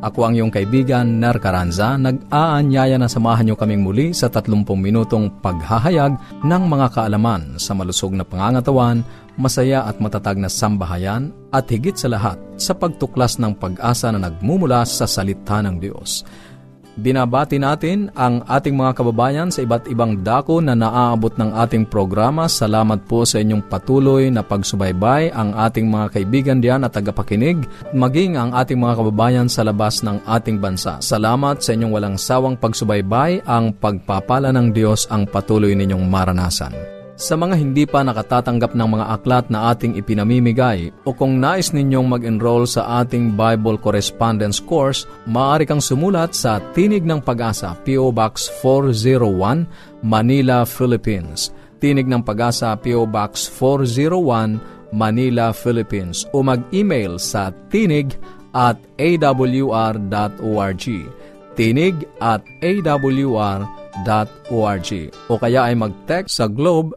Ako ang iyong kaibigan, Ner Caranza, nag-aanyaya na samahan niyo kaming muli sa 30 minutong paghahayag ng mga kaalaman sa malusog na pangangatawan, masaya at matatag na sambahayan, at higit sa lahat sa pagtuklas ng pag-asa na nagmumula sa salita ng Diyos. Binabati natin ang ating mga kababayan sa iba't ibang dako na naaabot ng ating programa. Salamat po sa inyong patuloy na pagsubaybay ang ating mga kaibigan diyan at tagapakinig, maging ang ating mga kababayan sa labas ng ating bansa. Salamat sa inyong walang sawang pagsubaybay, ang pagpapala ng Diyos ang patuloy ninyong maranasan. Sa mga hindi pa nakatatanggap ng mga aklat na ating ipinamimigay o kung nais ninyong mag-enroll sa ating Bible Correspondence Course, maaari kang sumulat sa Tinig ng Pag-asa, P.O. Box 401, Manila, Philippines. Tinig ng Pag-asa, P.O. Box 401, Manila, Philippines. O mag-email sa tinig at awr.org. Tinig at awr.org. O kaya ay mag-text sa Globe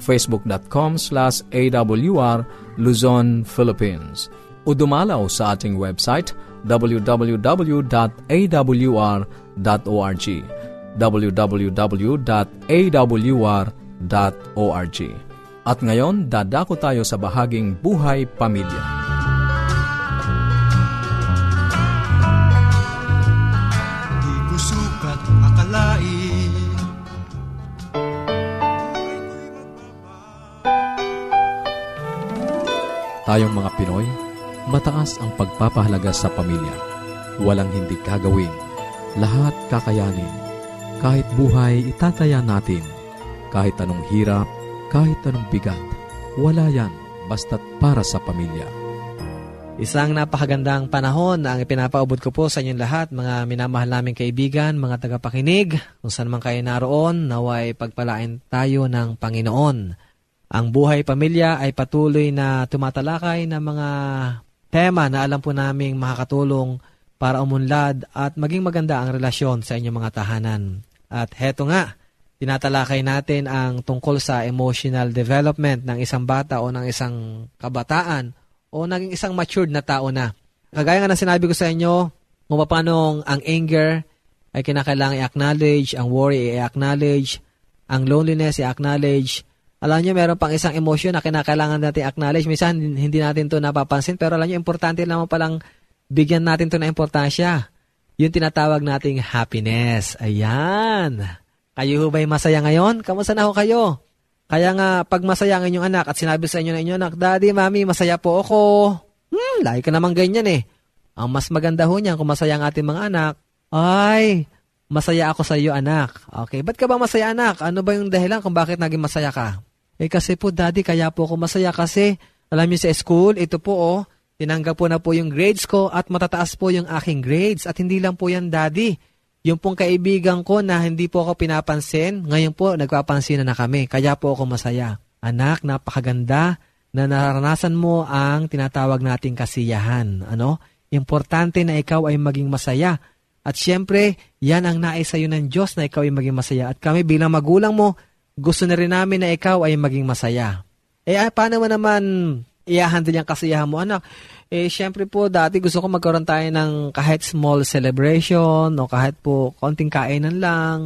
facebook.com slash awr Luzon, Philippines. O dumalaw sa ating website www.awr.org www.awr.org At ngayon, dadako tayo sa bahaging Buhay Pamilya. Tayong mga Pinoy, mataas ang pagpapahalaga sa pamilya. Walang hindi gagawin. Lahat kakayanin. Kahit buhay, itataya natin. Kahit anong hirap, kahit anong bigat. Wala yan, basta't para sa pamilya. Isang napakagandang panahon ang ipinapaubod ko po sa inyong lahat, mga minamahal naming kaibigan, mga tagapakinig, kung saan man kayo naroon, naway pagpalain tayo ng Panginoon. Ang buhay pamilya ay patuloy na tumatalakay ng mga tema na alam po naming makakatulong para umunlad at maging maganda ang relasyon sa inyong mga tahanan. At heto nga, tinatalakay natin ang tungkol sa emotional development ng isang bata o ng isang kabataan o naging isang matured na tao na. Kagaya nga ng sinabi ko sa inyo, kung paano ang anger ay kinakailangan i-acknowledge, ang worry i-acknowledge, ang loneliness i-acknowledge, alam niyo, meron pang isang emotion na kinakailangan natin acknowledge. Minsan, hindi natin to napapansin, pero alam niyo, importante naman palang bigyan natin to na importansya. Yung tinatawag nating happiness. Ayan. Kayo ho ba'y masaya ngayon? Kamusta na ho kayo? Kaya nga, pag masaya ang inyong anak at sinabi sa inyo na inyong anak, Daddy, Mami, masaya po ako. Hmm, lahi ka naman ganyan eh. Ang mas maganda ho niyan kung masaya ang ating mga anak, ay, masaya ako sa iyo anak. Okay, ba't ka ba masaya anak? Ano ba yung dahilan kung bakit naging masaya ka? Eh kasi po daddy, kaya po ako masaya kasi alam niyo sa school, ito po oh, tinanggap po na po yung grades ko at matataas po yung aking grades. At hindi lang po yan daddy. Yung pong kaibigan ko na hindi po ako pinapansin, ngayon po nagpapansin na, na kami. Kaya po ako masaya. Anak, napakaganda na naranasan mo ang tinatawag nating kasiyahan. Ano? Importante na ikaw ay maging masaya. At siyempre, yan ang nais sa iyo ng Diyos na ikaw ay maging masaya. At kami bilang magulang mo, gusto na rin namin na ikaw ay maging masaya. Eh, ay, paano mo naman i-handle yung kasiyahan mo, anak? Eh, syempre po, dati gusto ko magkaroon tayo ng kahit small celebration o kahit po konting kainan lang.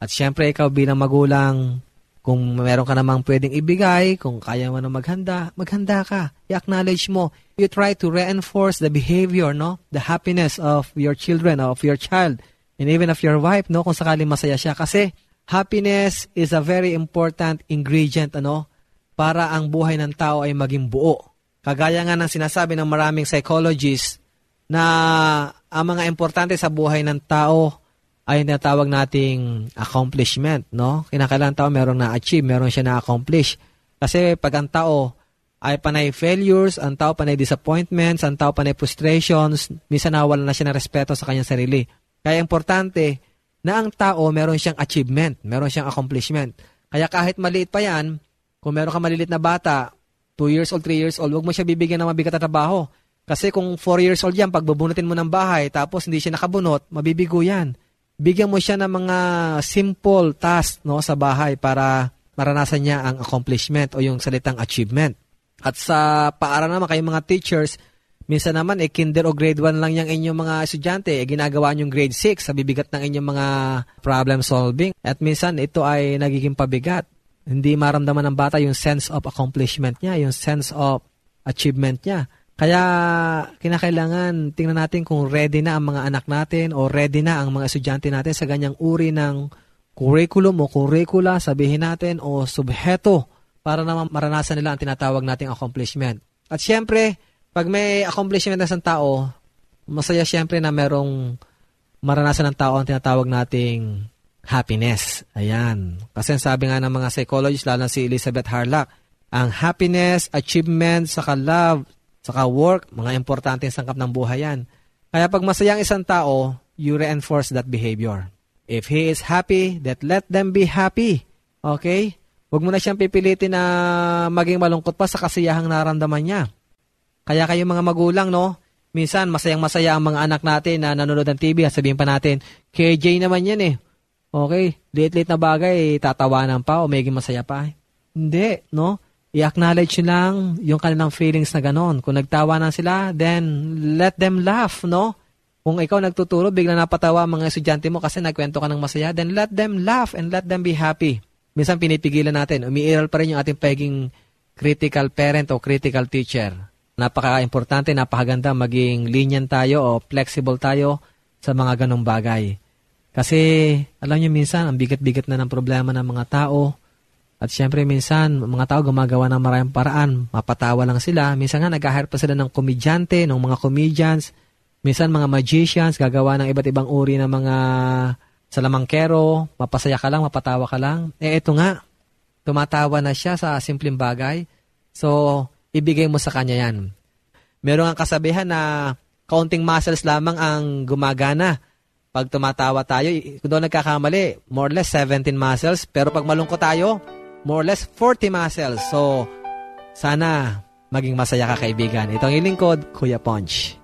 At syempre, ikaw bilang magulang, kung meron ka namang pwedeng ibigay, kung kaya mo na maghanda, maghanda ka. I-acknowledge mo. You try to reinforce the behavior, no? The happiness of your children, of your child. and even of your wife, no, kung sakaling masaya siya. Kasi happiness is a very important ingredient, ano, para ang buhay ng tao ay maging buo. Kagaya nga ng sinasabi ng maraming psychologists na ang mga importante sa buhay ng tao ay natawag nating accomplishment, no? Kinakailangan tao merong na-achieve, meron siya na-accomplish. Kasi pag ang tao ay panay failures, ang tao panay disappointments, ang tao panay frustrations, minsan nawala na siya ng respeto sa kanyang sarili. Kaya importante na ang tao meron siyang achievement, meron siyang accomplishment. Kaya kahit maliit pa yan, kung meron ka malilit na bata, 2 years old, 3 years old, huwag mo siya bibigyan ng mabigat na trabaho. Kasi kung 4 years old yan, pag bubunutin mo ng bahay, tapos hindi siya nakabunot, mabibigo yan. Bigyan mo siya ng mga simple task no, sa bahay para maranasan niya ang accomplishment o yung salitang achievement. At sa paaralan naman kayong mga teachers, minsan naman eh kinder o grade 1 lang yung inyong mga estudyante, eh, ginagawa niyong grade 6 sa bibigat ng inyong mga problem solving. At minsan ito ay nagiging pabigat hindi maramdaman ng bata yung sense of accomplishment niya, yung sense of achievement niya. Kaya kinakailangan tingnan natin kung ready na ang mga anak natin o ready na ang mga estudyante natin sa ganyang uri ng curriculum o curricula, sabihin natin, o subheto para naman maranasan nila ang tinatawag nating accomplishment. At syempre, pag may accomplishment na isang tao, masaya syempre na merong maranasan ng tao ang tinatawag nating happiness. Ayan. Kasi sabi nga ng mga psychologists, lalo si Elizabeth Harlock, ang happiness, achievement, saka love, saka work, mga importante sangkap ng buhay yan. Kaya pag masayang isang tao, you reinforce that behavior. If he is happy, that let them be happy. Okay? Huwag mo na siyang pipilitin na maging malungkot pa sa kasiyahang naramdaman niya. Kaya kayo mga magulang, no? Minsan, masayang masaya ang mga anak natin na nanonood ng TV at sabihin pa natin, KJ naman yan eh Okay, liit-liit na bagay, tatawanan pa o maging masaya pa. Hindi, no? I-acknowledge lang yung kanilang feelings na ganon. Kung nagtawanan sila, then let them laugh, no? Kung ikaw nagtuturo, bigla napatawa ang mga estudyante mo kasi nagkwento ka ng masaya, then let them laugh and let them be happy. Minsan pinipigilan natin, umiiral pa rin yung ating pagiging critical parent o critical teacher. Napaka-importante, napakaganda maging lenient tayo o flexible tayo sa mga ganong bagay. Kasi, alam niyo minsan, ang bigat-bigat na ng problema ng mga tao. At syempre, minsan, mga tao gumagawa ng maraming paraan. Mapatawa lang sila. Minsan nga, nag-hire pa sila ng komedyante, ng mga comedians. Minsan, mga magicians, gagawa ng iba't ibang uri ng mga salamangkero. Mapasaya ka lang, mapatawa ka lang. Eh, ito nga, tumatawa na siya sa simpleng bagay. So, ibigay mo sa kanya yan. Meron ang kasabihan na kaunting muscles lamang ang gumagana pag tumatawa tayo, kung doon nagkakamali, more or less 17 muscles. Pero pag malungkot tayo, more or less 40 muscles. So, sana maging masaya ka kaibigan. Ito ang ilingkod, Kuya Punch.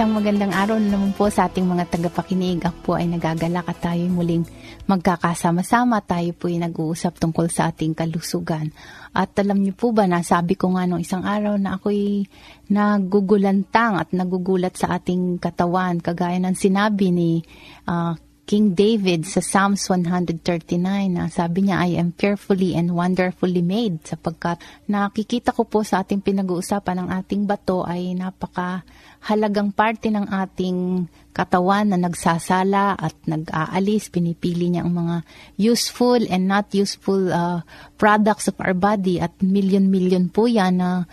Isang magandang araw na naman po sa ating mga tagapakinig. Ako po ay nagagalak at tayo muling magkakasama-sama. Tayo po ay nag-uusap tungkol sa ating kalusugan. At alam niyo po ba, nasabi ko nga nung isang araw na ako'y nagugulantang at nagugulat sa ating katawan. Kagaya ng sinabi ni uh, King David sa Psalms 139 na sabi niya, I am fearfully and wonderfully made sapagkat nakikita ko po sa ating pinag-uusapan ng ating bato ay napaka halagang parte ng ating katawan na nagsasala at nag-aalis. Pinipili niya ang mga useful and not useful uh, products of our body at million-million po yan na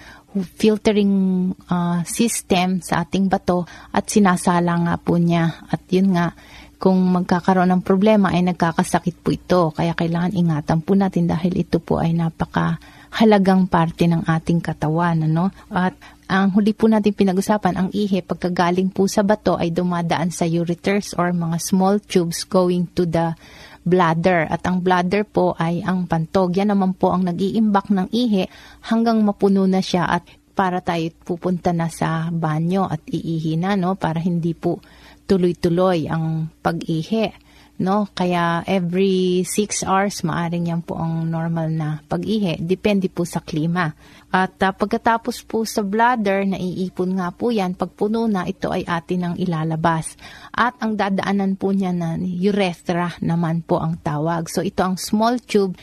filtering uh, system sa ating bato at sinasala nga po niya. At yun nga, kung magkakaroon ng problema ay nagkakasakit po ito. Kaya kailangan ingatan po natin dahil ito po ay napaka halagang parte ng ating katawan. Ano? At ang huli po natin pinag-usapan, ang ihe pagkagaling po sa bato ay dumadaan sa ureters or mga small tubes going to the bladder. At ang bladder po ay ang pantog. Yan naman po ang nag-iimbak ng ihe hanggang mapuno na siya at para tayo pupunta na sa banyo at iihi na, no? Para hindi po tuloy-tuloy ang pag-ihi. No? Kaya every 6 hours, maaring yan po ang normal na pag-ihi. Depende po sa klima. At uh, pagkatapos po sa bladder, naiipon nga po yan. Pag puno na, ito ay atin ang ilalabas. At ang dadaanan po niya na urethra naman po ang tawag. So ito ang small tube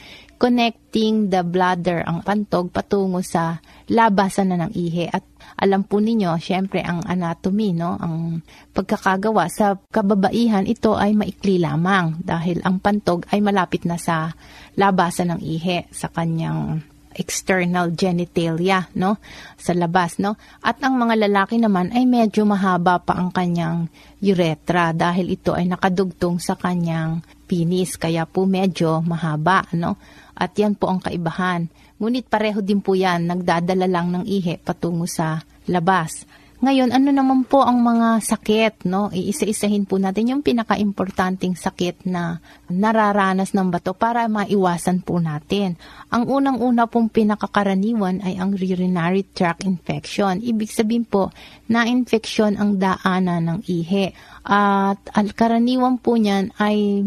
connecting the bladder, ang pantog, patungo sa labasan na ng ihi. At alam po ninyo, syempre ang anatomy, no, ang pagkakagawa sa kababaihan, ito ay maikli lamang dahil ang pantog ay malapit na sa labasan ng ihi, sa kanyang external genitalia, no? Sa labas, no? At ang mga lalaki naman ay medyo mahaba pa ang kanyang urethra dahil ito ay nakadugtong sa kanyang penis, kaya po medyo mahaba, no? At yan po ang kaibahan. Ngunit pareho din po yan, nagdadala lang ng ihe patungo sa labas. Ngayon, ano naman po ang mga sakit, no? Iisa-isahin po natin yung pinaka-importanting sakit na nararanas ng bato para maiwasan po natin. Ang unang-una pong pinakakaraniwan ay ang urinary tract infection. Ibig sabihin po, na-infection ang daanan ng ihe. At al karaniwan po niyan ay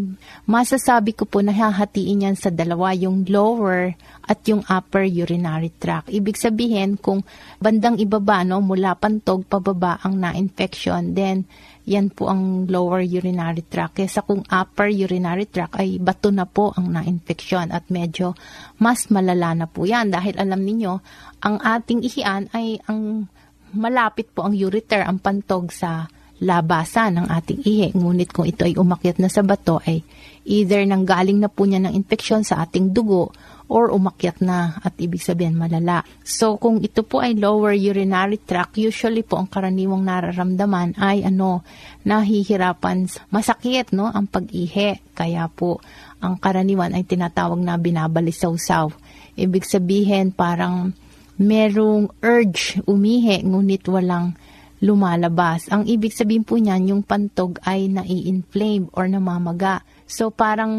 masasabi ko po nahahatiin yan sa dalawa, yung lower at yung upper urinary tract. Ibig sabihin kung bandang ibaba no, mula pantog pababa ang na-infection, then yan po ang lower urinary tract. Kesa kung upper urinary tract ay bato na po ang na-infection at medyo mas malala na po yan dahil alam niyo ang ating ihian ay ang malapit po ang ureter, ang pantog sa labasan ng ating ihi. Ngunit kung ito ay umakyat na sa bato ay either nanggaling na po niya ng infeksyon sa ating dugo or umakyat na at ibig sabihin malala. So kung ito po ay lower urinary tract, usually po ang karaniwang nararamdaman ay ano, nahihirapan, masakit no, ang pag-ihi. Kaya po ang karaniwan ay tinatawag na binabalisaw-saw. Ibig sabihin parang merong urge umihi ngunit walang lumalabas. Ang ibig sabihin po niyan, yung pantog ay nai-inflame or namamaga. So parang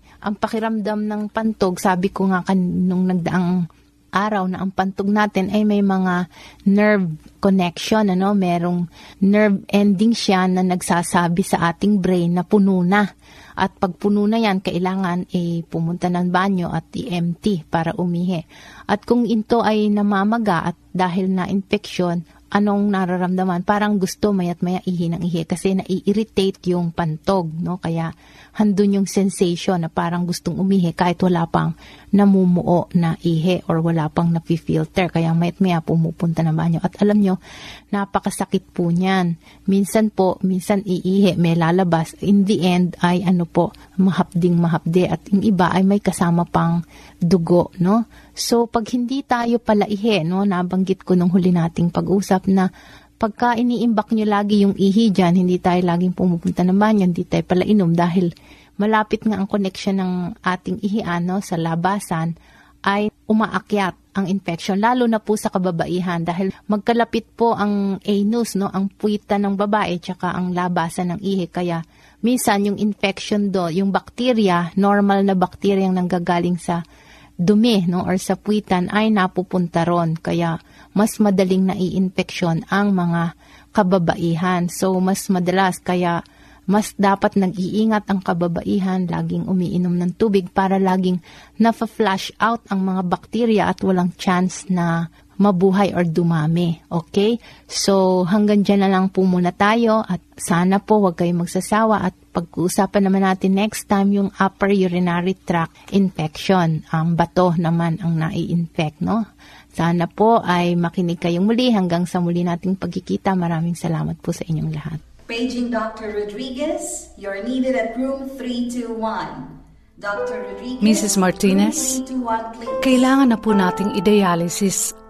ang pakiramdam ng pantog, sabi ko nga kan, nung nagdaang araw na ang pantog natin ay may mga nerve connection, ano, merong nerve ending siya na nagsasabi sa ating brain na puno na. At pag puno na yan, kailangan eh, pumunta ng banyo at i-empty para umihi. At kung ito ay namamaga at dahil na infection, anong nararamdaman. Parang gusto mayat maya ihi ng ihi kasi nai-irritate yung pantog, no? Kaya handun yung sensation na parang gustong umihi kahit wala pang namumuo na ihi or wala pang napi-filter. Kaya mayat maya pumupunta na banyo. At alam nyo, napakasakit po niyan. Minsan po, minsan iihi, may lalabas. In the end ay ano po, mahapding mahapde at yung iba ay may kasama pang dugo, no? So, pag hindi tayo palaihe, no, nabanggit ko nung huli nating pag-usap na pagka iniimbak nyo lagi yung ihi dyan, hindi tayo laging pumupunta ng banyo, hindi tayo pala inom dahil malapit nga ang connection ng ating ihian no, sa labasan ay umaakyat ang infection, lalo na po sa kababaihan dahil magkalapit po ang anus, no, ang puwita ng babae tsaka ang labasan ng ihi. Kaya minsan yung infection do, yung bacteria, normal na bacteria yung nanggagaling sa dumi no, or sa puwitan ay napupunta ron. Kaya mas madaling naiinfeksyon ang mga kababaihan. So mas madalas kaya mas dapat nag-iingat ang kababaihan, laging umiinom ng tubig para laging na-flush out ang mga bakterya at walang chance na mabuhay or dumami. Okay? So, hanggang dyan na lang po muna tayo at sana po huwag kayong magsasawa at pag-uusapan naman natin next time yung upper urinary tract infection. Ang bato naman ang nai-infect, no? Sana po ay makinig kayong muli hanggang sa muli nating pagkikita. Maraming salamat po sa inyong lahat. Paging Dr. Rodriguez, you're needed at room 321. Dr. Rodriguez, Mrs. Martinez, room 321, please. Kailangan na po nating i-dialysis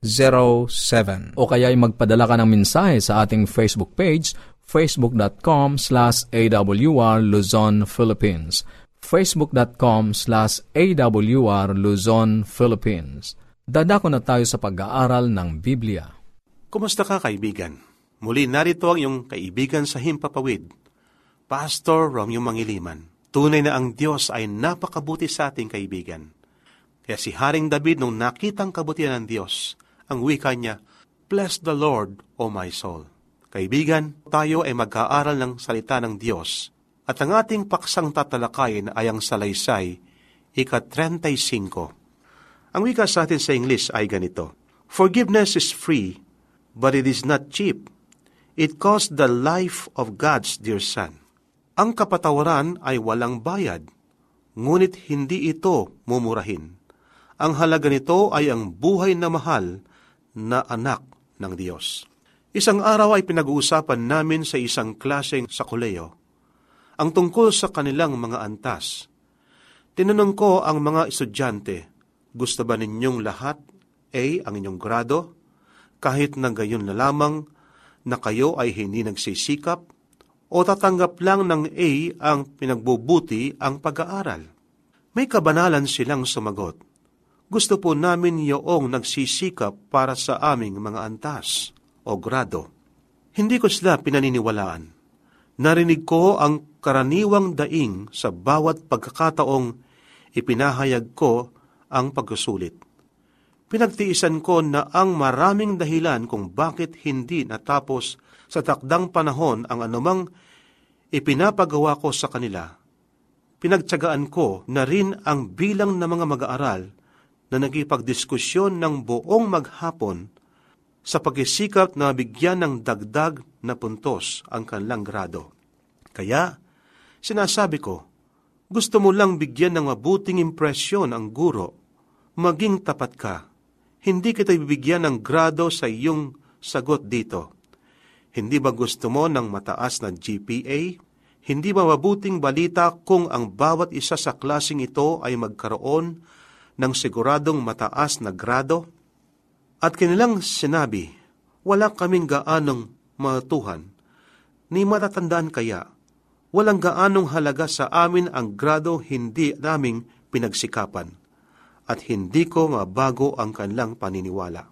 O kaya ay magpadala ka ng mensahe sa ating Facebook page facebook.com slash awr Luzon, Philippines facebook.com slash awr Luzon, Philippines Dadako na tayo sa pag-aaral ng Biblia. Kumusta ka kaibigan? Muli narito ang iyong kaibigan sa Himpapawid, Pastor Romeo Mangiliman. Tunay na ang Diyos ay napakabuti sa ating kaibigan. Kaya si Haring David nung nakitang kabutihan ng Diyos, ang wika niya, Bless the Lord, O my soul. Kaibigan, tayo ay mag-aaral ng salita ng Diyos at ang ating paksang tatalakayin ay ang salaysay, ika-35. Ang wika sa atin sa English ay ganito, Forgiveness is free, but it is not cheap. It cost the life of God's dear Son. Ang kapatawaran ay walang bayad, ngunit hindi ito mumurahin. Ang halaga nito ay ang buhay na mahal na anak ng Diyos. Isang araw ay pinag-uusapan namin sa isang klaseng sa kuleo ang tungkol sa kanilang mga antas. Tinanong ko ang mga estudyante, gusto ba ninyong lahat A. ang inyong grado, kahit na gayon na lamang na kayo ay hindi nagsisikap, o tatanggap lang ng A ang pinagbubuti ang pag-aaral? May kabanalan silang sumagot. Gusto po namin yoong nagsisikap para sa aming mga antas o grado. Hindi ko sila pinaniniwalaan. Narinig ko ang karaniwang daing sa bawat pagkakataong ipinahayag ko ang pagsusulit. Pinagtiisan ko na ang maraming dahilan kung bakit hindi natapos sa takdang panahon ang anumang ipinapagawa ko sa kanila. Pinagtsagaan ko na rin ang bilang ng mga mag-aaral na nagipagdiskusyon ng buong maghapon sa pagsisikap na bigyan ng dagdag na puntos ang kanilang grado. Kaya, sinasabi ko, gusto mo lang bigyan ng mabuting impresyon ang guro maging tapat ka. Hindi kita bibigyan ng grado sa iyong sagot dito. Hindi ba gusto mo ng mataas na GPA? Hindi ba mabuting balita kung ang bawat isa sa klasing ito ay magkaroon ng siguradong mataas na grado? At kanilang sinabi, wala kaming gaanong matuhan, ni matatandaan kaya, walang gaanong halaga sa amin ang grado hindi naming pinagsikapan at hindi ko mabago ang kanilang paniniwala.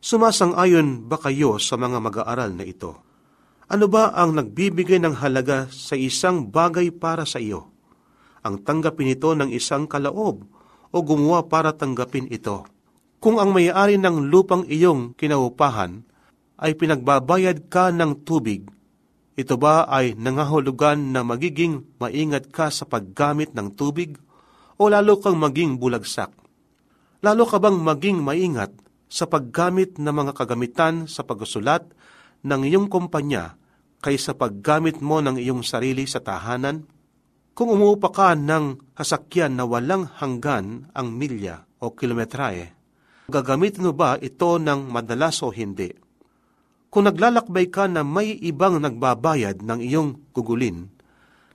Sumasang-ayon ba kayo sa mga mag-aaral na ito? Ano ba ang nagbibigay ng halaga sa isang bagay para sa iyo? Ang tanggapin ito ng isang kalaob o gumawa para tanggapin ito? Kung ang may-ari ng lupang iyong kinaupahan ay pinagbabayad ka ng tubig, ito ba ay nangahulugan na magiging maingat ka sa paggamit ng tubig o lalo kang maging bulagsak? Lalo ka bang maging maingat sa paggamit ng mga kagamitan sa pagsulat ng iyong kumpanya kaysa paggamit mo ng iyong sarili sa tahanan? Kung umuupa ka ng hasakyan na walang hanggan ang milya o kilometrahe, gagamitin mo ba ito ng madalas o hindi? Kung naglalakbay ka na may ibang nagbabayad ng iyong gugulin,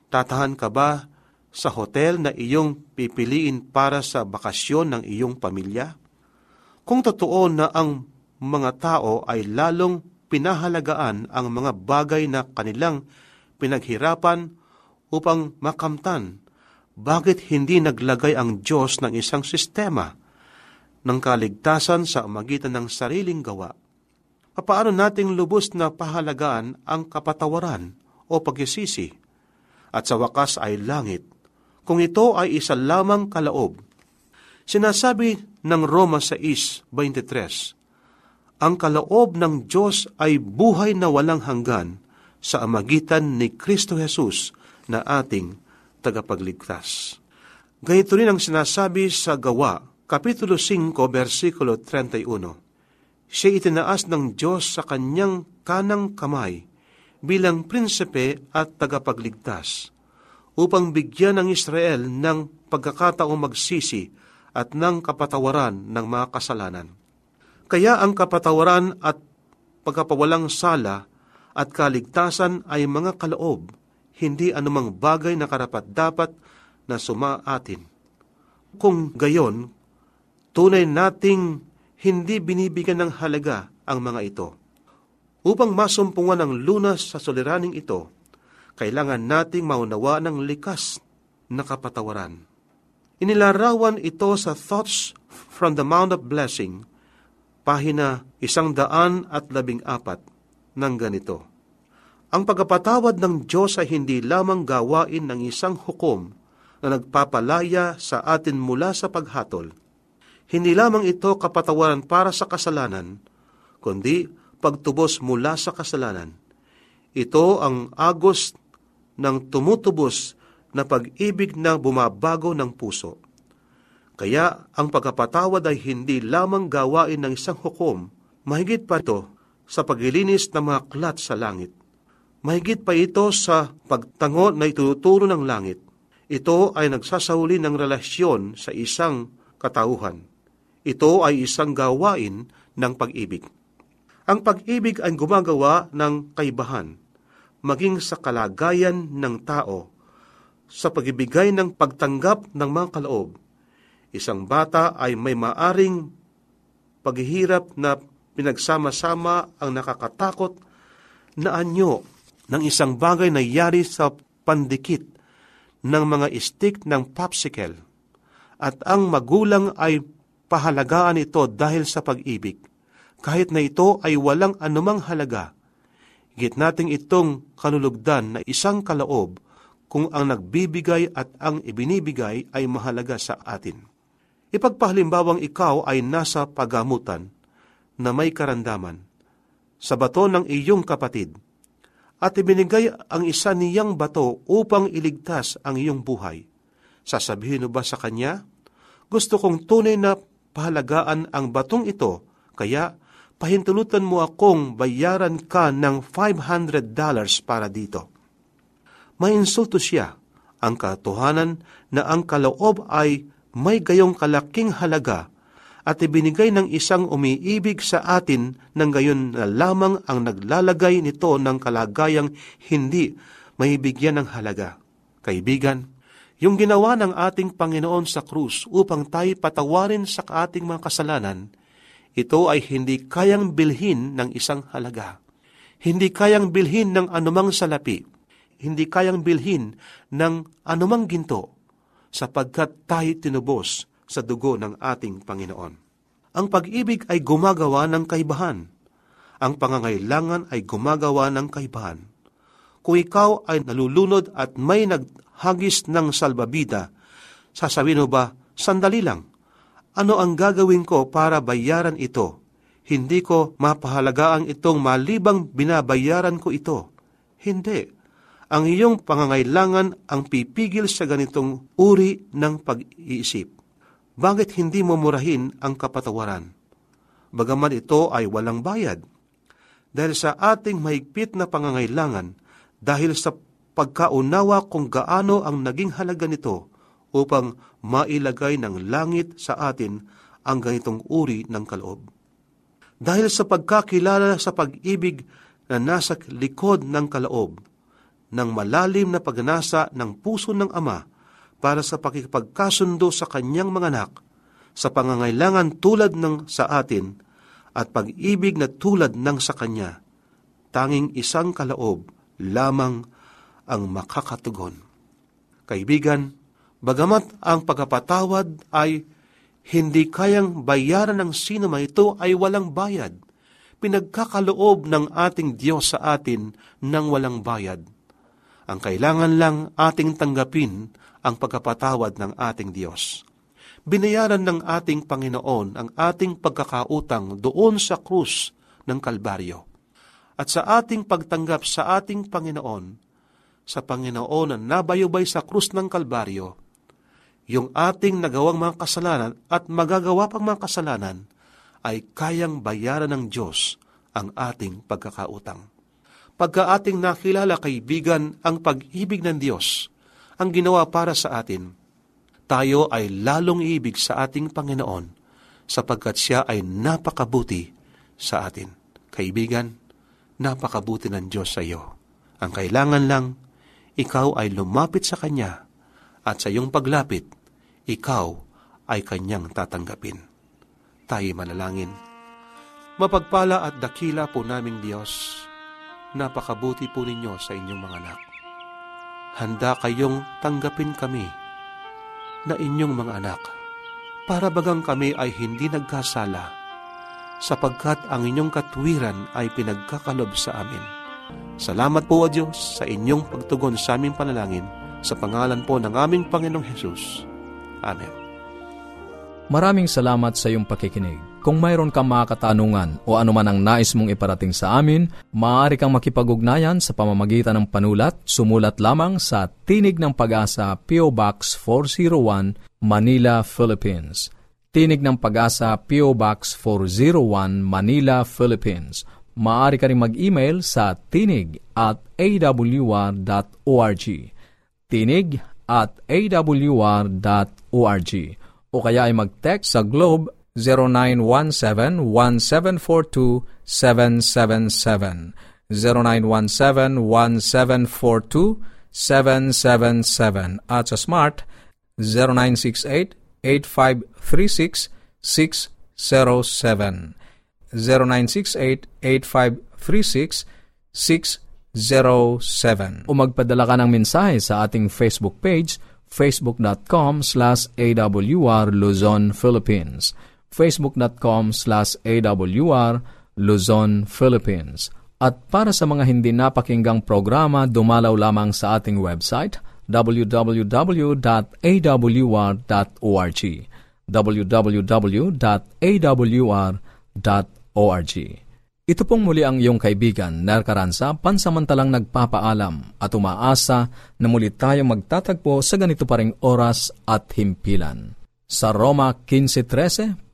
tatahan ka ba sa hotel na iyong pipiliin para sa bakasyon ng iyong pamilya? Kung totoo na ang mga tao ay lalong pinahalagaan ang mga bagay na kanilang pinaghirapan upang makamtan, bakit hindi naglagay ang Diyos ng isang sistema ng kaligtasan sa magitan ng sariling gawa? paano nating lubos na pahalagaan ang kapatawaran o pagsisisi at sa wakas ay langit kung ito ay isa lamang kalaob. Sinasabi ng Roma 6.23, Ang kalaob ng Diyos ay buhay na walang hanggan sa amagitan ni Kristo Jesus na ating tagapagligtas. Ganito rin ang sinasabi sa Gawa, Kapitulo 5, versikulo 31 siya itinaas ng Diyos sa kanyang kanang kamay bilang prinsipe at tagapagligtas upang bigyan ng Israel ng pagkakataong magsisi at ng kapatawaran ng mga kasalanan. Kaya ang kapatawaran at pagkapawalang sala at kaligtasan ay mga kaloob, hindi anumang bagay na karapat-dapat na sumaatin. Kung gayon, tunay nating hindi binibigyan ng halaga ang mga ito. Upang masumpungan ang lunas sa soliraning ito, kailangan nating maunawa ng likas na kapatawaran. Inilarawan ito sa Thoughts from the Mount of Blessing, pahina isang daan at labing apat ng ganito. Ang pagkapatawad ng Diyos ay hindi lamang gawain ng isang hukom na nagpapalaya sa atin mula sa paghatol, hindi lamang ito kapatawaran para sa kasalanan, kundi pagtubos mula sa kasalanan. Ito ang agos ng tumutubos na pag-ibig na bumabago ng puso. Kaya ang pagkapatawad ay hindi lamang gawain ng isang hukom, mahigit pa ito sa paglilinis ng mga klat sa langit. Mahigit pa ito sa pagtango na ituturo ng langit. Ito ay nagsasahuli ng relasyon sa isang katauhan. Ito ay isang gawain ng pag-ibig. Ang pag-ibig ay gumagawa ng kaibahan, maging sa kalagayan ng tao, sa pagibigay ng pagtanggap ng mga kaloob. Isang bata ay may maaring paghihirap na pinagsama-sama ang nakakatakot na anyo ng isang bagay na yari sa pandikit ng mga stick ng popsicle at ang magulang ay pahalagaan ito dahil sa pag-ibig, kahit na ito ay walang anumang halaga. Higit nating itong kalulugdan na isang kalaob kung ang nagbibigay at ang ibinibigay ay mahalaga sa atin. Ipagpahalimbawang ikaw ay nasa pagamutan na may karandaman sa bato ng iyong kapatid at ibinigay ang isa niyang bato upang iligtas ang iyong buhay. Sasabihin mo ba sa kanya, gusto kong tunay na pahalagaan ang batong ito, kaya pahintulutan mo akong bayaran ka ng $500 para dito. Mainsulto siya ang katotohanan na ang kaloob ay may gayong kalaking halaga at ibinigay ng isang umiibig sa atin ng gayon na lamang ang naglalagay nito ng kalagayang hindi mahibigyan ng halaga. Kaibigan, yung ginawa ng ating Panginoon sa krus upang tayo patawarin sa ating mga kasalanan, ito ay hindi kayang bilhin ng isang halaga. Hindi kayang bilhin ng anumang salapi. Hindi kayang bilhin ng anumang ginto sapagkat tayo tinubos sa dugo ng ating Panginoon. Ang pag-ibig ay gumagawa ng kaibahan. Ang pangangailangan ay gumagawa ng kaibahan. Kung ikaw ay nalulunod at may nag hagis ng salbabida, sasabihin mo ba, sandali lang, ano ang gagawin ko para bayaran ito? Hindi ko mapahalagaan itong malibang binabayaran ko ito. Hindi. Ang iyong pangangailangan ang pipigil sa ganitong uri ng pag-iisip. Bakit hindi mo murahin ang kapatawaran? Bagaman ito ay walang bayad. Dahil sa ating mahigpit na pangangailangan, dahil sa pagkaunawa kung gaano ang naging halaga nito upang mailagay ng langit sa atin ang ganitong uri ng kaloob. dahil sa pagkakilala sa pag-ibig na nasa likod ng kalaob, ng malalim na pagnasa ng puso ng Ama para sa pakikipagkasundo sa kanyang mga anak, sa pangangailangan tulad ng sa atin, at pag-ibig na tulad ng sa kanya, tanging isang kalaob lamang ang makakatugon. Kaibigan, bagamat ang pagkapatawad ay hindi kayang bayaran ng sino man ito ay walang bayad. Pinagkakaloob ng ating Diyos sa atin ng walang bayad. Ang kailangan lang ating tanggapin ang pagkapatawad ng ating Diyos. Binayaran ng ating Panginoon ang ating pagkakautang doon sa krus ng Kalbaryo. At sa ating pagtanggap sa ating Panginoon, sa Panginoon na nabayubay sa krus ng Kalbaryo, yung ating nagawang mga kasalanan at magagawa pang mga kasalanan ay kayang bayaran ng Diyos ang ating pagkakautang. Pagka ating nakilala kaibigan ang pag-ibig ng Diyos, ang ginawa para sa atin, tayo ay lalong ibig sa ating Panginoon sapagkat siya ay napakabuti sa atin. Kaibigan, napakabuti ng Diyos sa iyo. Ang kailangan lang, ikaw ay lumapit sa Kanya at sa iyong paglapit, ikaw ay kanyang tatanggapin. Tayo manalangin. Mapagpala at dakila po naming Diyos, napakabuti po ninyo sa inyong mga anak. Handa kayong tanggapin kami na inyong mga anak, para bagang kami ay hindi nagkasala, sapagkat ang inyong katwiran ay pinagkakalob sa amin. Salamat po, O Diyos, sa inyong pagtugon sa aming panalangin, sa pangalan po ng aming Panginoong Hesus. Amen. Maraming salamat sa iyong pakikinig. Kung mayroon kang mga katanungan o anuman ang nais mong iparating sa amin, maaari kang makipag-ugnayan sa pamamagitan ng panulat. Sumulat lamang sa Tinig ng Pag-asa, P.O. Box 401, Manila, Philippines. Tinig ng Pag-asa, P.O. Box 401, Manila, Philippines. Maaari ka rin mag-email sa tinig at awr.org. Tinig at awr.org o kaya ay mag-text sa Globe 0917-1742-777 0917-1742-777 at sa Smart 0968-8536-607 0968-8536-607 o magpadala ka ng mensahe sa ating Facebook page facebook.com slash awr Luzon, Philippines facebook.com slash awr Luzon, Philippines. At para sa mga hindi napakinggang programa, dumalaw lamang sa ating website www.awr.org www.awr.org Ito pong muli ang iyong kaibigan, Ner pansamantalang nagpapaalam at umaasa na muli tayong magtatagpo sa ganito pa oras at himpilan. Sa Roma 15.13,